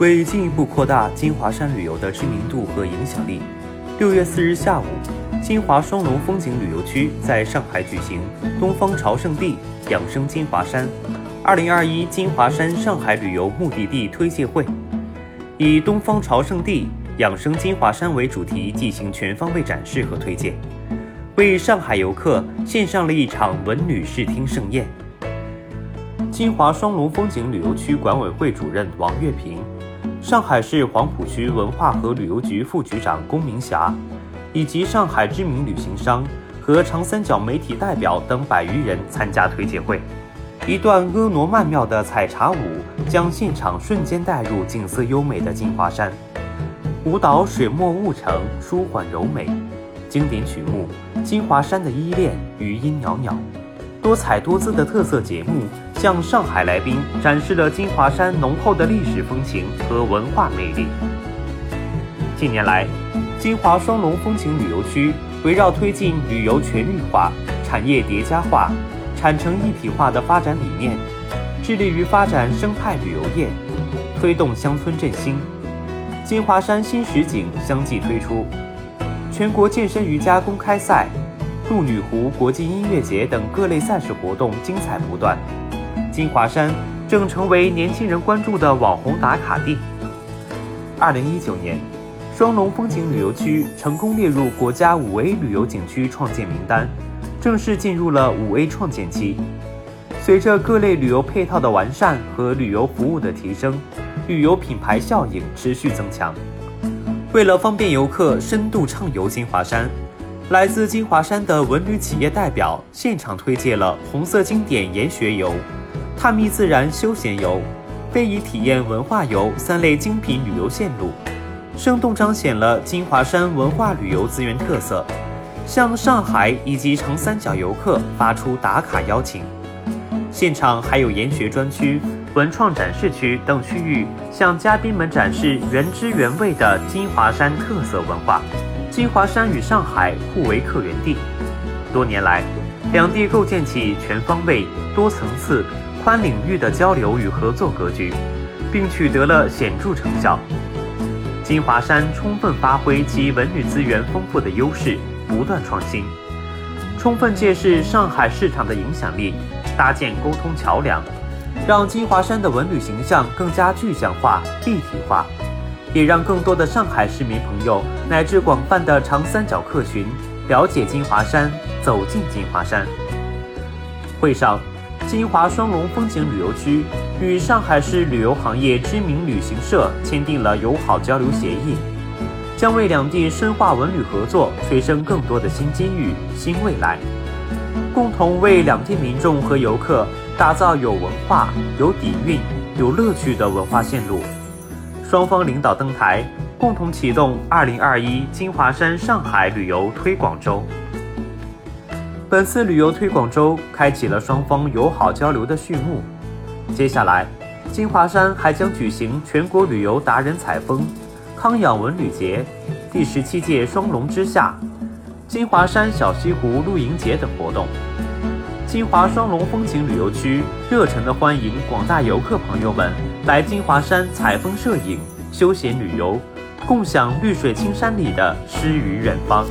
为进一步扩大金华山旅游的知名度和影响力，六月四日下午，金华双龙风景旅游区在上海举行“东方朝圣地养生金华山”二零二一金华山上海旅游目的地推介会，以“东方朝圣地养生金华山”为主题进行全方位展示和推荐，为上海游客献上了一场文旅视听盛宴。金华双龙风景旅游区管委会主任王月平。上海市黄浦区文化和旅游局副局长龚明霞，以及上海知名旅行商和长三角媒体代表等百余人参加推介会。一段婀娜曼妙的采茶舞将现场瞬间带入景色优美的金华山，舞蹈水墨雾成，舒缓柔美。经典曲目《金华山的依恋》余音袅袅。多彩多姿的特色节目向上海来宾展示了金华山浓厚的历史风情和文化魅力。近年来，金华双龙风情旅游区围绕推进旅游全域化、产业叠加化、产城一体化的发展理念，致力于发展生态旅游业，推动乡村振兴。金华山新实景相继推出，全国健身瑜伽公开赛。鹿女湖国际音乐节等各类赛事活动精彩不断，金华山正成为年轻人关注的网红打卡地。二零一九年，双龙风景旅游区成功列入国家五 A 旅游景区创建名单，正式进入了五 A 创建期。随着各类旅游配套的完善和旅游服务的提升，旅游品牌效应持续增强。为了方便游客深度畅游金华山。来自金华山的文旅企业代表现场推介了红色经典研学游、探秘自然休闲游、非遗体验文化游三类精品旅游线路，生动彰显了金华山文化旅游资源特色，向上海以及长三角游客发出打卡邀请。现场还有研学专区、文创展示区等区域，向嘉宾们展示原汁原味的金华山特色文化。金华山与上海互为客源地，多年来，两地构建起全方位、多层次、宽领域的交流与合作格局，并取得了显著成效。金华山充分发挥其文旅资源丰富的优势，不断创新，充分借势上海市场的影响力，搭建沟通桥梁，让金华山的文旅形象更加具象化、立体化。也让更多的上海市民朋友乃至广泛的长三角客群了解金华山，走进金华山。会上，金华双龙风景旅游区与上海市旅游行业知名旅行社签订了友好交流协议，将为两地深化文旅合作催生更多的新机遇、新未来，共同为两地民众和游客打造有文化、有底蕴、有乐趣的文化线路。双方领导登台，共同启动2021金华山上海旅游推广周。本次旅游推广周开启了双方友好交流的序幕。接下来，金华山还将举行全国旅游达人采风、康养文旅节、第十七届双龙之夏、金华山小西湖露营节等活动。金华双龙风景旅游区热诚地欢迎广大游客朋友们来金华山采风摄影、休闲旅游，共享绿水青山里的诗与远方。